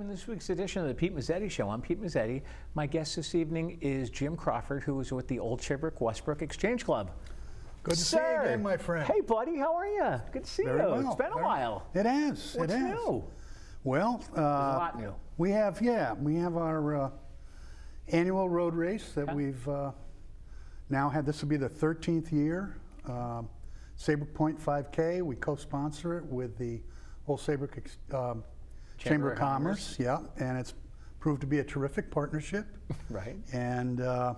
welcome to this week's edition of the Pete Mezzetti Show. I'm Pete Mezzetti. My guest this evening is Jim Crawford, who is with the Old Saybrook Westbrook Exchange Club. Good to see you Sir. again, my friend. Hey, buddy, how are you? Good to see Very you. well. It's been a Very- while. It has. What's it has. new? Well, There's a uh, lot new. we have yeah, we have our uh, annual road race that Okay. we've uh, now had. This will be the 13th year. Um, Saybrook Point 5K. We co-sponsor it with the Old Saybrook Ex- um, Chamber, of Commerce. Yeah, and it's proved to be a terrific partnership. Right. And uh,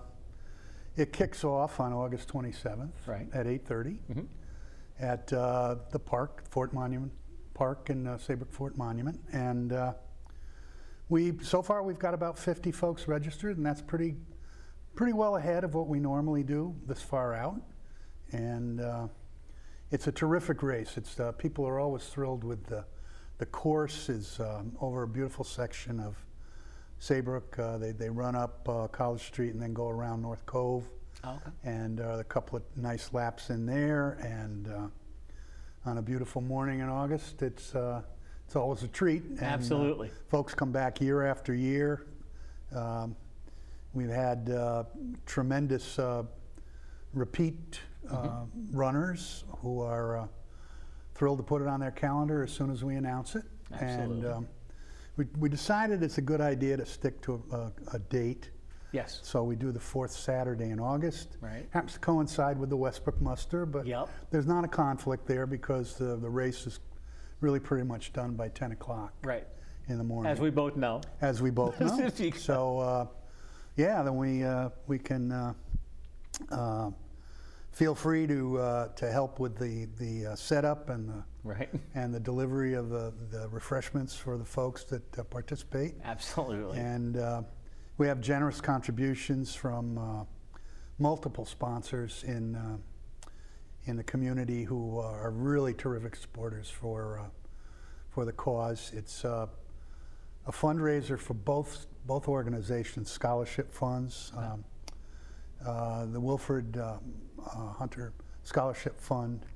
it kicks off on August 27th Right. at 8:30 at uh, the park, Fort Monument Park in uh, Saybrook Fort Monument. And uh, we so far we've got about 50 folks registered, and that's pretty pretty well ahead of what we normally do this far out. And uh, it's a terrific race. It's uh, people are always thrilled with the the course is um, over a beautiful section of Saybrook. Uh, they they run up uh, College Street and then go around North Cove Oh, okay. and uh, a couple of nice laps in there. And uh, on a beautiful morning in August, it's uh, it's always a treat. And, uh, Absolutely. folks come back year after year. Um, we've had uh, tremendous uh, repeat uh, Mm-hmm. runners who are uh, thrilled to put it on their calendar as soon as we announce it. Absolutely. And um, we, we decided it's a good idea to stick to a, a date. Yes. So we do the fourth Saturday in August. Right. Happens to coincide with the Westbrook Muster, but Yep. there's not a conflict there because the, the race is really pretty much done by 10 o'clock Right. in the morning. As we both know. As we both know. There you go. so, uh, yeah, then we, uh, we can uh, uh, feel free to, uh, to help with the, the uh, setup and the, Right. and the delivery of the, the refreshments for the folks that uh, participate. Absolutely. And uh, we have generous contributions from uh, multiple sponsors in uh, in the community who are really terrific supporters for uh, for the cause. It's uh, a fundraiser for both both organizations, scholarship funds. Um, uh, the Wilfred uh, Hunter Scholarship Fund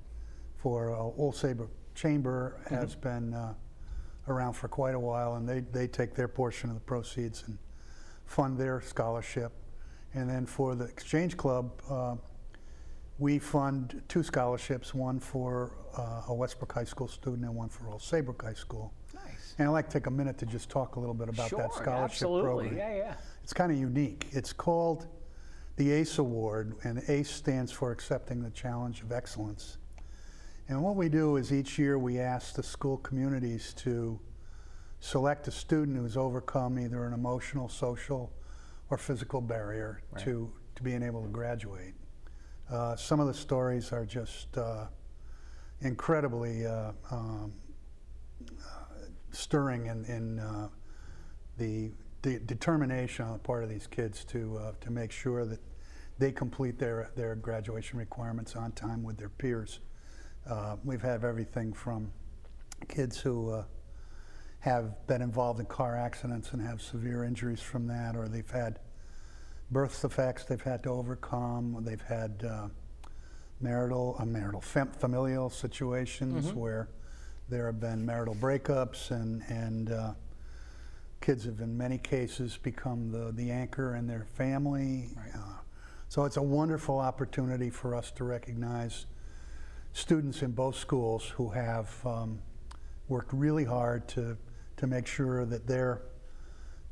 for uh, Old Saybrook Chamber has been uh, around for quite a while, and they, they take their portion of the proceeds and fund their scholarship. And then for the Exchange Club, uh, we fund two scholarships, one for uh, a Westbrook High School student and one for Old Saybrook High School. nice. And I'd like to take a minute to just talk a little bit about sure. that scholarship absolutely. program. Yeah, yeah. It's kind of unique. It's called the ACE Award, and ACE stands for Accepting the Challenge of Excellence. And what we do is each year we ask the school communities to select a student who's overcome either an emotional, social, or physical barrier Right. to, to being able to graduate. Uh, some of the stories are just uh, incredibly uh, um, stirring in, in uh, the de- determination on the part of these kids to uh, to make sure that they complete their their graduation requirements on time with their peers. Uh, we've had everything from kids who uh, have been involved in car accidents and have severe injuries from that, or they've had birth defects they've had to overcome. They've had uh, marital, uh, marital, fam- familial situations where there have been marital breakups, and and uh, kids have, in many cases, become the the anchor in their family. Uh, so it's a wonderful opportunity for us to recognize students in both schools who have um, worked really hard to to make sure that they're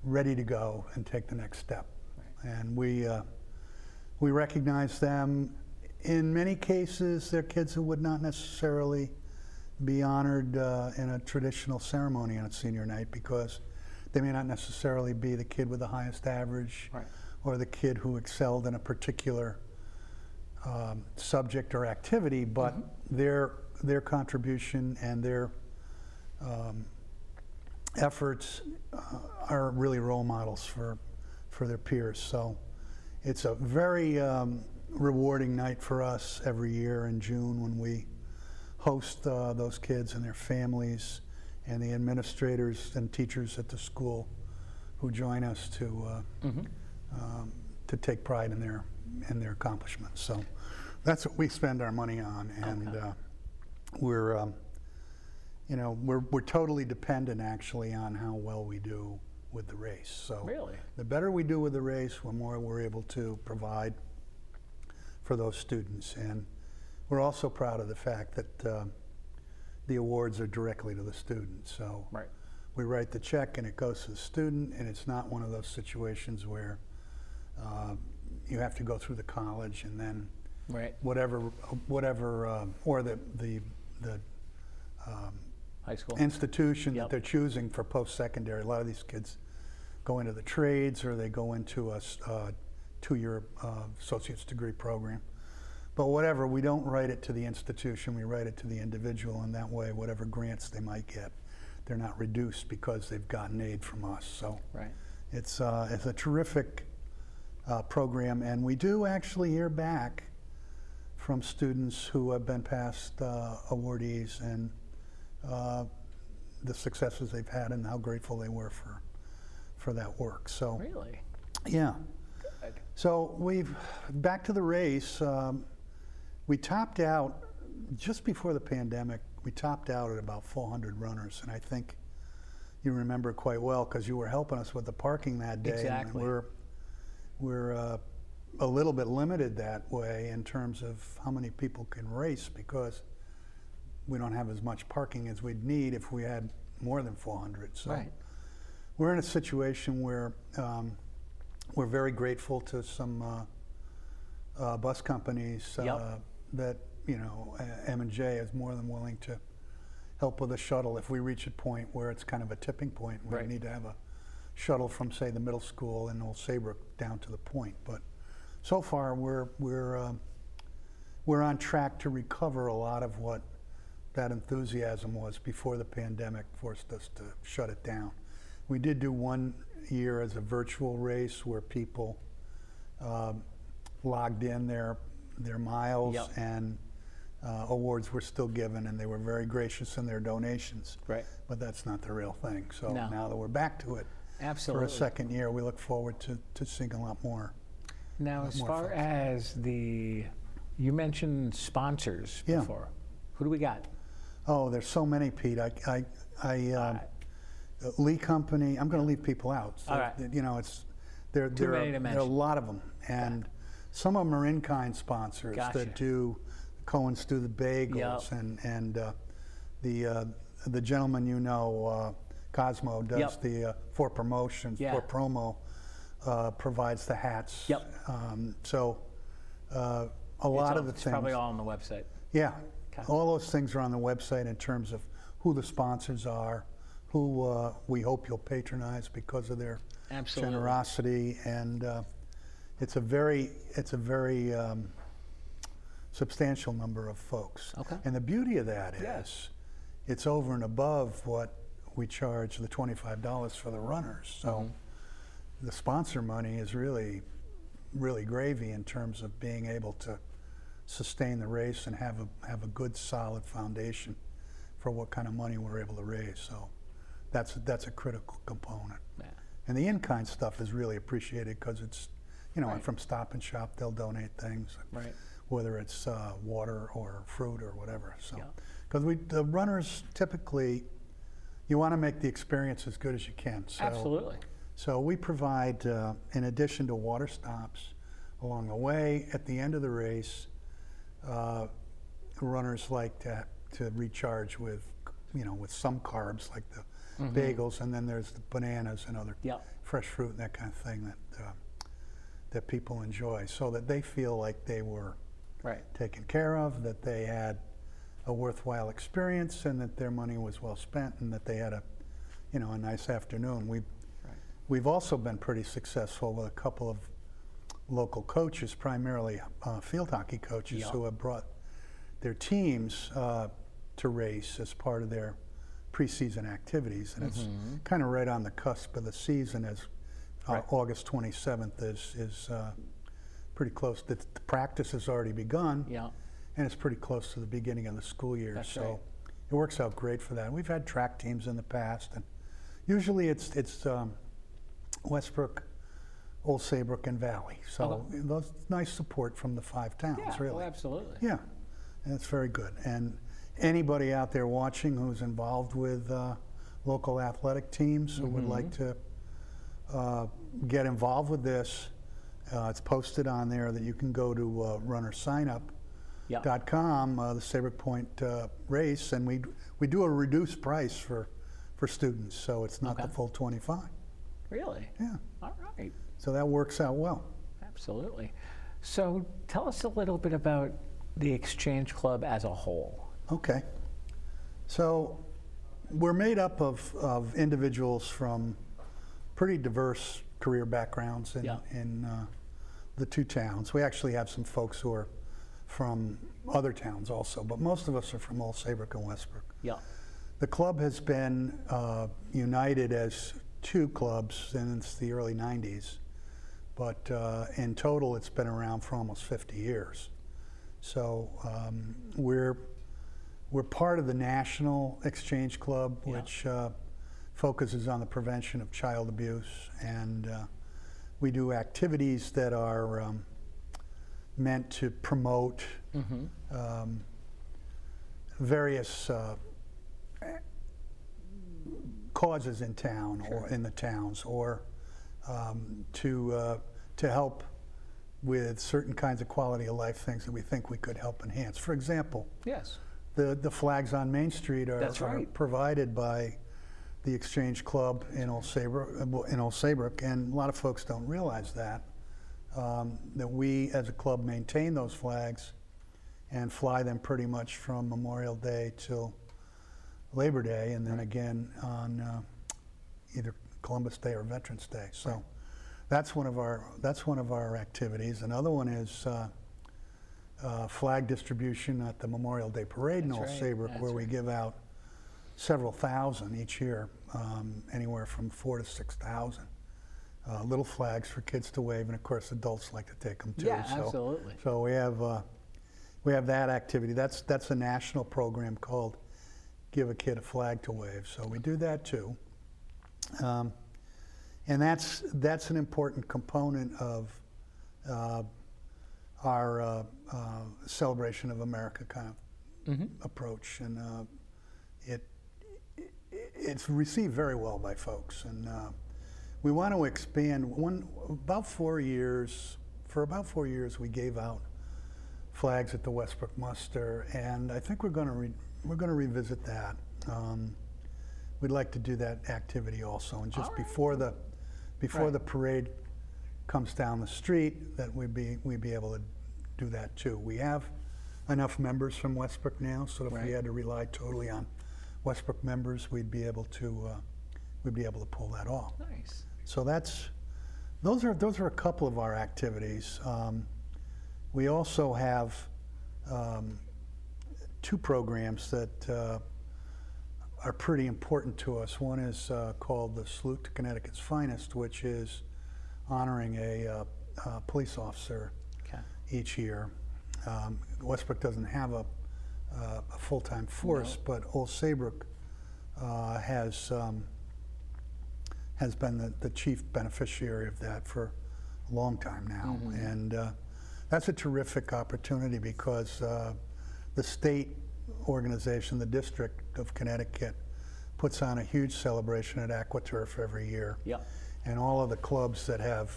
ready to go and take the next step. And we uh, we recognize them. In many cases, they're kids who would not necessarily be honored uh, in a traditional ceremony on a senior night because they may not necessarily be the kid with the highest average Right. or the kid who excelled in a particular um, subject or activity, but their their contribution and their um, efforts uh, are really role models for for their peers. So it's a very um, rewarding night for us every year in June when we host uh, those kids and their families and the administrators and teachers at the school who join us to uh, um, to take pride in their in their accomplishments. So that's what we spend our money on, and Okay. uh, we're um, you know, we're, we're totally dependent actually on how well we do with the race. So Really? the better we do with the race, the more we're able to provide for those students. And we're also proud of the fact that uh, the awards are directly to the student. So Right. we write the check and it goes to the student, and it's not one of those situations where uh, you have to go through the college and then Right. whatever, whatever, uh, or the the the um, High school. institution Yep. that they're choosing for post-secondary. A lot of these kids go into the trades or they go into a uh, two-year uh, associate's degree program. But whatever, we don't write it to the institution, we write it to the individual, and that way, whatever grants they might get, they're not reduced because they've gotten aid from us. So right. it's, uh, it's a terrific uh, program, and we do actually hear back from students who have been past uh, awardees and uh, the successes they've had and how grateful they were for, for that work. So, Really? yeah. Good. So we've, back to the race, um, we topped out, just before the pandemic, we topped out at about 400 runners. And I think you remember quite well because you were helping us with the parking that day. Exactly. we're, we're uh, a little bit limited that way in terms of how many people can race because we don't have as much parking as we'd need if we had more than 400. So Right. we're in a situation where um, we're very grateful to some uh, uh, bus companies uh, Yep. That you know M and J is more than willing to help with a shuttle if we reach a point where it's kind of a tipping point. We Right. need to have a shuttle from say the middle school in Old Saybrook down to the point. But so far we're we're um, we're on track to recover a lot of what that enthusiasm was before the pandemic forced us to shut it down. We did do one year as a virtual race where people um, logged in their their miles Yep. and uh, awards were still given, and they were very gracious in their donations. Right. But that's not the real thing. So No. now that we're back to it Absolutely. for a second year, we look forward to, to seeing a lot more. Now, as more far folks. as the, you mentioned sponsors Yeah. before. Who do we got? Oh, there's so many, Pete. I, I, I um, uh, Lee Company. I'm going to leave people out. So, All right. You know, it's there. Too there, many are, to there are a lot of them, and some of them are in-kind sponsors Gotcha. that do. Cohen's do the bagels, Yep. and and uh, the uh, the gentleman you know, uh, Cosmo, does Yep. the uh, for promotions Yeah. for promo, uh, provides the hats. Yep. Um, so uh, a It's lot all- of the it's things. probably all on the website. Yeah, Okay. all those things are on the website in terms of who the sponsors are, who uh, we hope you'll patronize because of their Absolutely. generosity, and uh, it's a very it's a very um, substantial number of folks. Okay. And the beauty of that is, Yes. it's over and above what we charge the twenty-five dollars for the runners. So Mm-hmm. the sponsor money is really, really gravy in terms of being able to sustain the race and have a have a good solid foundation for what kind of money we're able to raise. So that's that's a critical component. Yeah. And the in-kind stuff is really appreciated because it's, you know, Right. from Stop and Shop they'll donate things, Right. whether it's uh, water or fruit or whatever. So, Yeah. because we the runners typically, you want to make the experience as good as you can. So, Absolutely. so we provide, uh, in addition to water stops along the way, at the end of the race, uh, runners like to, to recharge with, you know, with some carbs like the bagels, and then there's the bananas and other Yep. fresh fruit and that kind of thing that uh, that people enjoy, so that they feel like they were Right. taken care of, that they had a worthwhile experience, and that their money was well spent, and that they had a, you know, a nice afternoon. We, Right. we've also been pretty successful with a couple of local coaches, primarily uh, field hockey coaches, Yeah. who have brought their teams uh, to race as part of their preseason activities, and it's kind of right on the cusp of the season as uh, Mm-hmm. Right. August 27th is is uh, pretty close. The, the practice has already begun, Yeah. and it's pretty close to the beginning of the school year. That's so right. it works out great for that. We've had track teams in the past, and usually it's it's um, Westbrook, Old Saybrook, and Valley. So Okay. those nice support from the five towns, Yeah. really. Well, absolutely. Yeah, and it's very good. And anybody out there watching who's involved with uh, local athletic teams who would like Mm-hmm. to uh, get involved with this, uh, it's posted on there that you can go to uh, runnersignup.com, uh, the Saybrook Point uh, race, and we we do a reduced price for for students, so it's not the full 25. Really? Yeah, All right. so that works out well. Absolutely. So tell us a little bit about the Exchange Club as a whole. Okay. So we're made up of, of individuals from pretty diverse career backgrounds in, Yeah. in uh, the two towns. We actually have some folks who are from other towns also, but most of us are from Old Saybrook and Westbrook. Yeah. The club has been uh, united as two clubs since the early 90s, but uh, in total it's been around for almost 50 years. So um, we're, we're part of the National Exchange Club, Yeah. which uh, focuses on the prevention of child abuse, and uh, we do activities that are um, meant to promote um, various uh, causes in town or in the towns, or um, to uh, to help with certain kinds of quality of life things that we think we could help enhance. For example, Yes. the the flags on Main Street are, That's are provided by the Exchange Club in Old Saybrook, in Old Saybrook, and a lot of folks don't realize that um, that we as a club maintain those flags and fly them pretty much from Memorial Day till Labor Day, and then again on uh, either Columbus Day or Veterans Day. So that's one of our that's one of our activities. Another one is. Uh, uh, flag distribution at the Memorial Day Parade in That's Old right, Saybrook, that's where we right. give out several thousand each year, um, anywhere from four to six thousand. Uh, little flags for kids to wave, and of course, adults like to take them too. Yeah, so, absolutely. So we have uh, we have that activity. That's that's a national program called "Give a Kid a Flag to Wave." So we do that too, um, and that's that's an important component of uh, our uh, uh, celebration of America kind of approach, and uh, it's received very well by folks, and uh, we want to expand. One about four years, for about four years, we gave out flags at the Westbrook Muster, and I think we're going to re- we're going to revisit that. Um, we'd like to do that activity also, and just right. before the before Right. the parade comes down the street, that we'd be we'd be able to do that too. We have enough members from Westbrook now, so if Right. we had to rely totally on Westbrook members, we'd be able to uh, we'd be able to pull that off. Nice. So that's those are those are a couple of our activities. Um, we also have um, two programs that uh, are pretty important to us. One is uh, called the Salute to Connecticut's Finest, which is honoring a, uh, uh police officer Okay. each year. Um, Westbrook doesn't have a, uh, a full-time force, but Old Saybrook uh, has um, has been the, the chief beneficiary of that for a long time now, and uh, that's a terrific opportunity because uh, the state organization, the District of Connecticut, puts on a huge celebration at AquaTurf every year. Yeah. and all of the clubs that have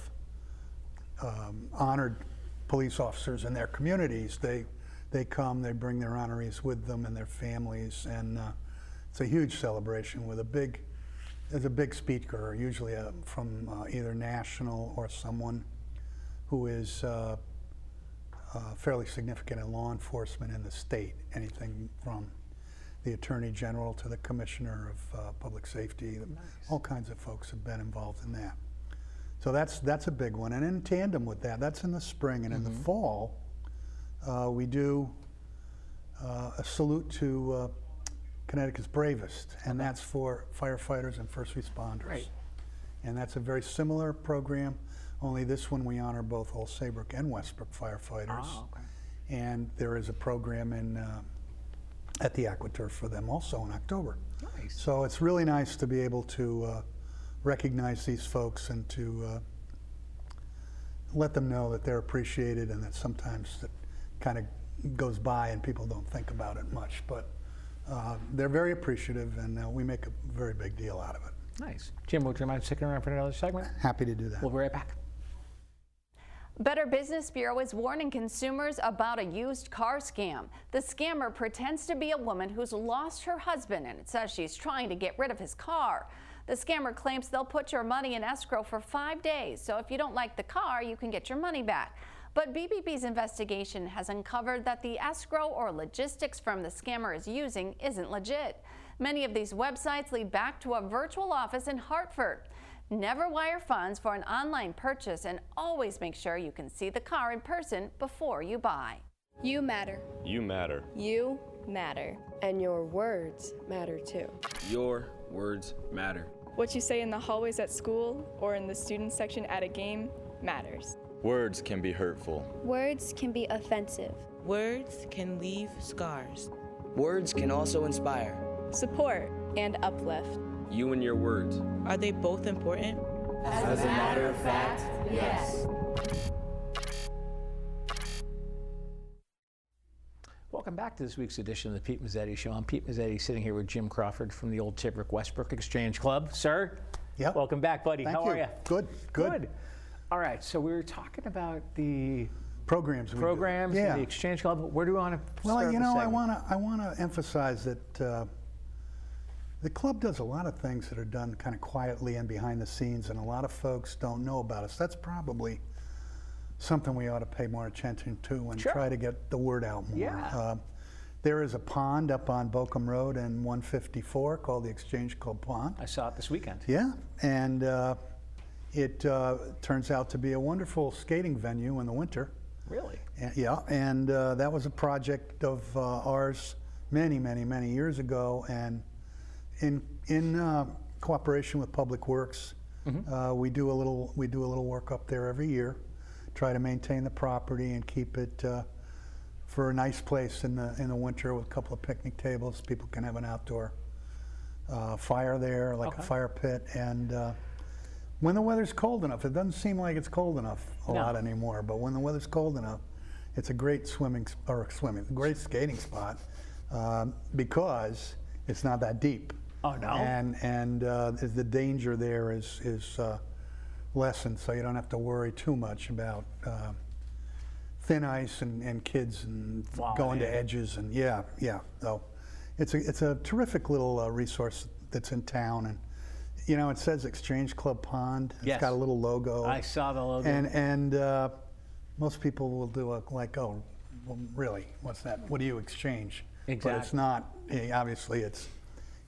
um, honored police officers in their communities, they they come, they bring their honorees with them and their families, and uh, it's a huge celebration with a big. There's a big speaker, usually uh, from uh, either national or someone who is uh, uh, fairly significant in law enforcement in the state. Anything from the attorney general to the commissioner of uh, public safety. All kinds of folks have been involved in that. So that's that's a big one. And in tandem with that, that's in the spring and in the fall, uh, we do uh, a salute to uh, Connecticut's bravest, and that's for firefighters and first responders. Right. And that's a very similar program, only this one we honor both Old Saybrook and Westbrook firefighters. Ah, okay. And there is a program in uh, at the AquaTurf for them also in October. Nice. So it's really nice to be able to uh, recognize these folks and to uh, let them know that they're appreciated and that sometimes it kind of goes by and people don't think about it much. But uh, they're very appreciative, and uh, we make a very big deal out of it. Nice. Jim, would you mind sticking around for another segment? Happy to do that. We'll be right back. Better Business Bureau is warning consumers about a used car scam. The scammer pretends to be a woman who's lost her husband and it says she's trying to get rid of his car. The scammer claims they'll put your money in escrow for five days, so if you don't like the car, you can get your money back. But BBB's investigation has uncovered that the escrow or logistics firm the scammer is using isn't legit. Many of these websites lead back to a virtual office in Hartford. Never wire funds for an online purchase and always make sure you can see the car in person before you buy. You matter. You matter. You matter. And your words matter too. Your words matter. What you say in the hallways at school or in the student section at a game matters. Words can be hurtful. Words can be offensive. Words can leave scars. Words can also inspire, Support and uplift. You and your words. Are they both important? As a matter of fact, yes. Welcome back to this week's edition of the Pete Mezzetti Show. I'm Pete Mezzetti, sitting here with Jim Crawford from the Old Saybrook Westbrook Exchange Club. Sir, Yep. welcome back, buddy. Thank How you. are you? Good, good. All right, so we were talking about the Programs. programs, Yeah. the Exchange Club. Where do we want to Well, you know, I want to I want to emphasize that uh, the club does a lot of things that are done kind of quietly and behind the scenes, and a lot of folks don't know about us. That's probably something we ought to pay more attention to and Sure. try to get the word out more. Yeah. Uh, there is a pond up on Bokum Road and 154 called the Exchange Club Pond. I saw it this weekend. Yeah, and uh, it uh, turns out to be a wonderful skating venue in the winter. Really? And- Yeah, and uh, that was a project of uh, ours many, many, many years ago, and in in uh, cooperation with Public Works, uh, we do a little we do a little work up there every year, try to maintain the property and keep it uh, for a nice place in the in the winter with a couple of picnic tables. People can have an outdoor uh, fire there, like Okay. a fire pit, and. When the weather's cold enough, it doesn't seem like it's cold enough a No. lot anymore, but when the weather's cold enough, it's a great swimming s- or swimming, great skating spot um, because it's not that deep. Oh, no? And and uh, the- the danger there is is uh, lessened, so you don't have to worry too much about uh, thin ice and, and kids and Falling going to edges and yeah, yeah. So it's a it's a terrific little uh, resource that's in town and. You know, it says Exchange Club Pond. It's Yes. got a little logo. I saw the logo. And and uh, most people will do a like, oh, well, really? What's that? What do you exchange? But Exactly. it's not. eh, Obviously, it's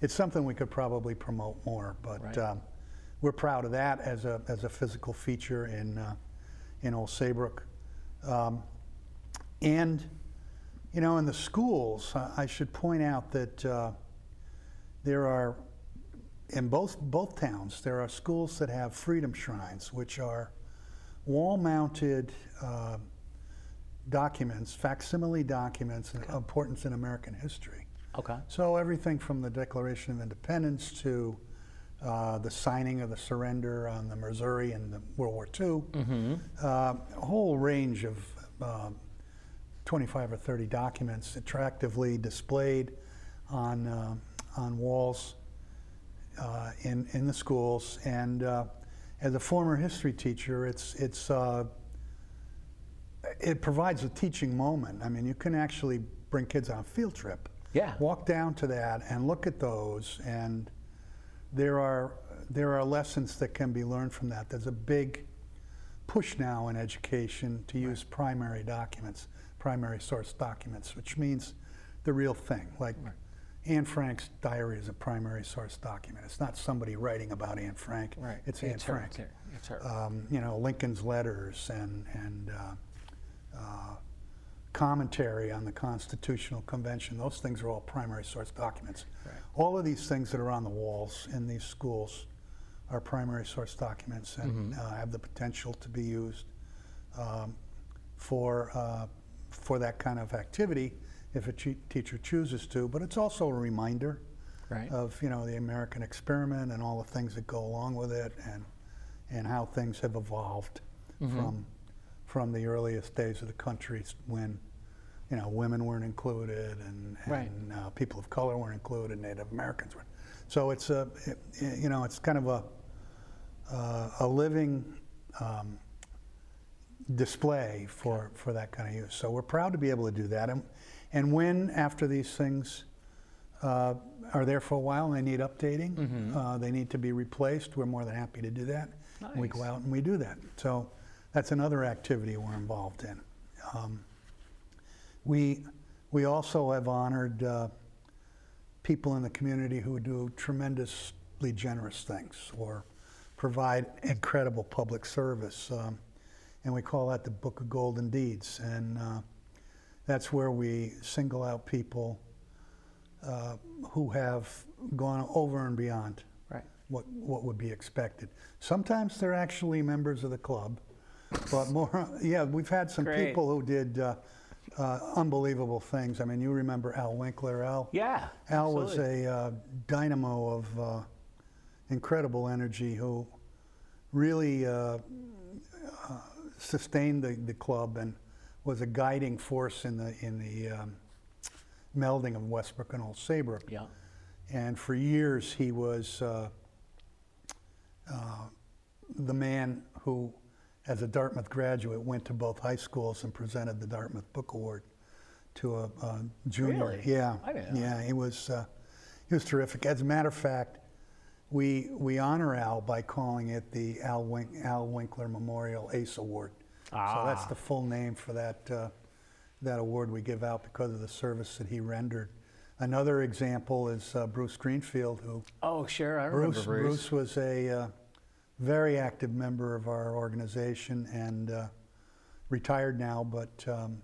it's something we could probably promote more. But Right. um, we're proud of that as a as a physical feature in uh, in Old Saybrook. Um, and you know, in the schools, I- I should point out that uh, there are in both both towns there are schools that have freedom shrines, which are wall-mounted uh, documents, facsimile documents of importance in American history. okay. So everything from the Declaration of Independence to uh, the signing of the surrender on the Missouri in the World War II, uh, a whole range of um 25 or 30 documents attractively displayed on uh, on walls uh, in in the schools. And uh, as a former history teacher, it's it's uh, it provides a teaching moment. I mean, you can actually bring kids on a field trip. Yeah. Walk down to that and look at those, and there are there are lessons that can be learned from that. There's a big push now in education to use primary documents, primary source documents, which means the real thing. Like Anne Frank's diary is a primary source document. It's not somebody writing about Anne Frank. Right. It's Anne It's Frank. it's her, it's her. Um, you know, Lincoln's letters and and uh, uh, commentary on the Constitutional Convention. Those things are all primary source documents. Right. All of these things that are on the walls in these schools are primary source documents and uh, have the potential to be used um, for uh, for that kind of activity if a che- teacher chooses to. But it's also a reminder Right. of you know the American experiment and all the things that go along with it, and and how things have evolved from from the earliest days of the country when you know, women weren't included, and, Right. uh, people of color weren't included, Native Americans were. So it's a, it, you know, it's kind of a uh, a living um, display for, for that kind of use. So we're proud to be able to do that. And, and when, after these things uh, are there for a while and they need updating, uh, they need to be replaced, we're more than happy to do that. We go out and we do that. So that's another activity we're involved in. Um, we, we also have honored uh, people in the community who do tremendously generous things or provide incredible public service. Um, and we call that the Book of Golden Deeds. And uh, that's where we single out people uh, who have gone over and beyond Right. what, what would be expected. Sometimes they're actually members of the club, but more, yeah, we've had some Great. people who did uh, uh, unbelievable things. I mean, you remember Al Winkler. Al, Yeah. Al was a uh, dynamo of uh, incredible energy who really uh, uh, sustained the, the club and was a guiding force in the in the um, melding of Westbrook and Old Saybrook. Yeah. And for years, he was uh, uh, the man who, as a Dartmouth graduate, went to both high schools and presented the Dartmouth Book Award to a, a junior. Really? Yeah, I didn't know yeah, he was uh, he was terrific. As a matter of fact, we we honor Al by calling it the Al, Wink, Al Winkler Memorial Ace Award. So that's Ah. the full name for that uh, that award we give out because of the service that he rendered. Another example is uh, Bruce Greenfield, who Oh, sure. I remember Bruce, Bruce. Bruce was a uh, very active member of our organization and uh, retired now, but um,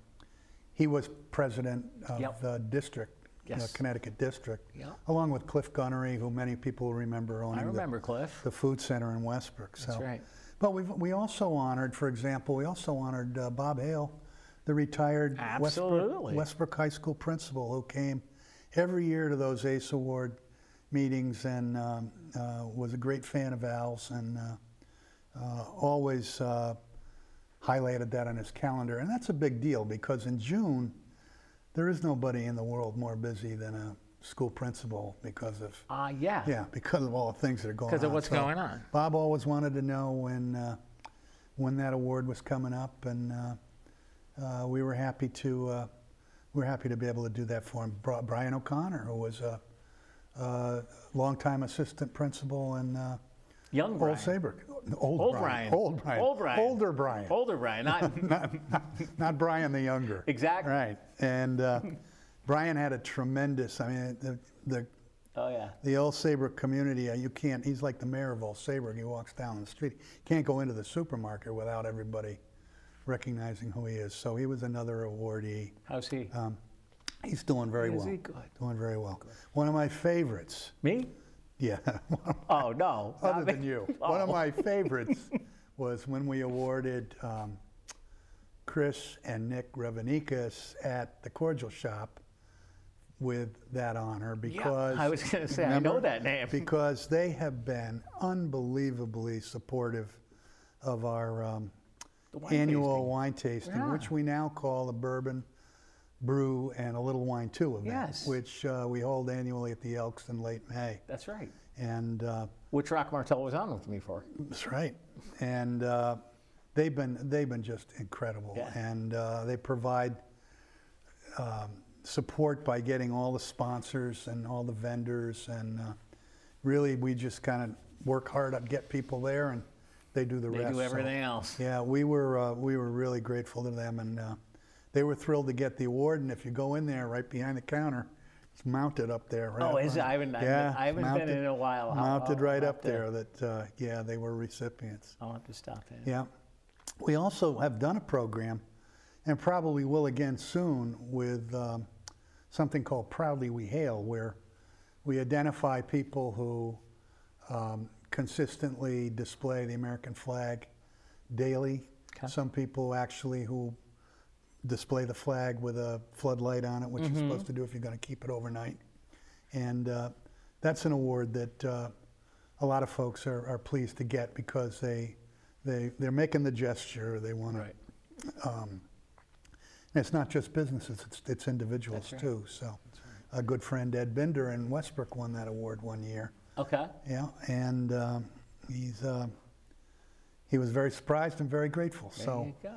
he was president of Yep. the district, the Connecticut district, Yep. along with Cliff Gunnery, who many people remember owning I the- remember Cliff. the food center in Westbrook. That's right. But we we also honored, for example, we also honored uh, Bob Hale, the retired Westbrook, Westbrook High School principal, who came every year to those ACE Award meetings and um, uh, was a great fan of Al's and uh, uh, always uh, highlighted that on his calendar. And that's a big deal because in June, there is nobody in the world more busy than a school principal because of Ah, yeah. yeah, because of all the things that are going on. 'Cause of what's So going on. Bob always wanted to know when uh, when that award was coming up, and uh, uh, we were happy to uh, we were happy to be able to do that for him. Bri- Brian O'Connor, who was a, a longtime assistant principal and. uh, Young Brian. Old Saybrook. Old, Old Brian. Brian. Old Brian. Old Brian. Older Brian. Older Brian, not not, not, not Brian the younger. Exactly. Right. And uh, Brian had a tremendous. I mean, the the Oh yeah. the Old Saybrook community, uh, you can't, he's like the mayor of Old Saybrook. He walks down the street. Can't go into the supermarket without everybody recognizing who he is. So he was another awardee. How's he? Um, he's doing very Is well. he good? Doing very well. One of my favorites, Me? yeah, Oh no. other not me. than you. One of Oh. my favorites was when we awarded um, Chris and Nick Revenikas at the Cordial Shop with that honor because I was gonna say, I know that name. because they have been unbelievably supportive of our um, wine annual tasting. wine tasting, Yeah. which we now call the Bourbon Brew and a Little Wine Too event, Yes. which uh, we hold annually at the Elks in late May. That's right. And uh, Which Rock Martel was on with me for. that's right. And uh, they've been they've been just incredible, Yeah. and uh, they provide um, support by getting all the sponsors and all the vendors, and uh, really we just kind of work hard to get people there, and they do the They rest. do so- everything else. yeah, we were uh, we were really grateful to them, and uh, they were thrilled to get the award. And if you go in there, right behind the counter, it's mounted up there. Right Oh, up is it? I haven't- I yeah, haven't- I haven't been in a while. I'll- Mounted I'll- right I'll up to- there. That uh, yeah, they were recipients. I'll have to stop in. Yeah, we also have done a program, and probably will again soon with um, something called Proudly We Hail, where we identify people who um, consistently display the American flag daily. Okay. Some people actually who display the flag with a floodlight on it, which you're supposed to do if you're going to keep it overnight. And uh, that's an award that uh, a lot of folks are, are pleased to get because they, they, they're making the gesture. They want Right. to um, It's not just businesses, it's, it's individuals right. too. So, a good friend Ed Binder in Westbrook won that award one year. Okay. Yeah, and um, he's uh, he was very surprised and very grateful. There so you go.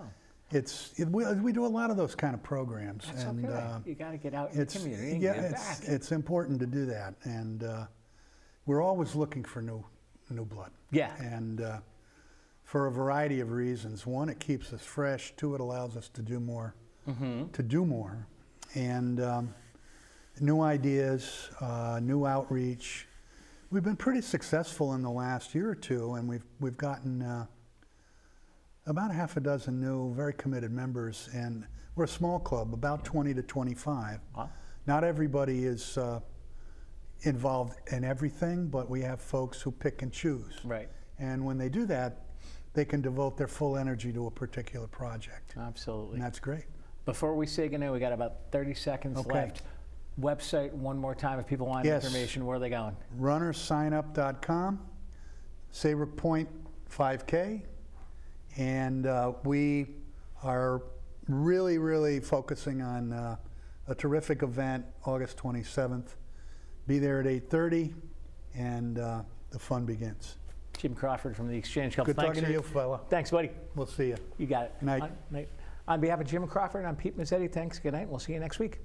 it's it, we, we do a lot of those kind of programs, That's and okay. uh, you got to get out in the community and yeah, it's back. it's important to do that, and uh, we're always looking for new new blood. Yeah. and uh, for a variety of reasons. One, it keeps us fresh. Two, it allows us to do more Mm-hmm. to do more, and um, new ideas, uh, new outreach. We've been pretty successful in the last year or two, and we've we've gotten uh, about half a dozen new, very committed members, and we're a small club, about 20 to 25. Wow. Not everybody is uh, involved in everything, but we have folks who pick and choose. Right. And when they do that, they can devote their full energy to a particular project, Absolutely. and that's great. Before we say goodnight, we got about 30 seconds Okay. left. Website one more time if people want Yes. information. Where are they going? runnersignup.com, Saybrook Point 5K, and uh, we are really, really focusing on uh, a terrific event, August 27th. Be there at 8:30, and uh, the fun begins. Jim Crawford from the Exchange Club. Good Thanks, talking to you, fella. Thanks, buddy. We'll see you. You got it. Night. Night. On behalf of Jim Crawford, I'm Pete Mezzetti. Thanks. Good night. We'll see you next week.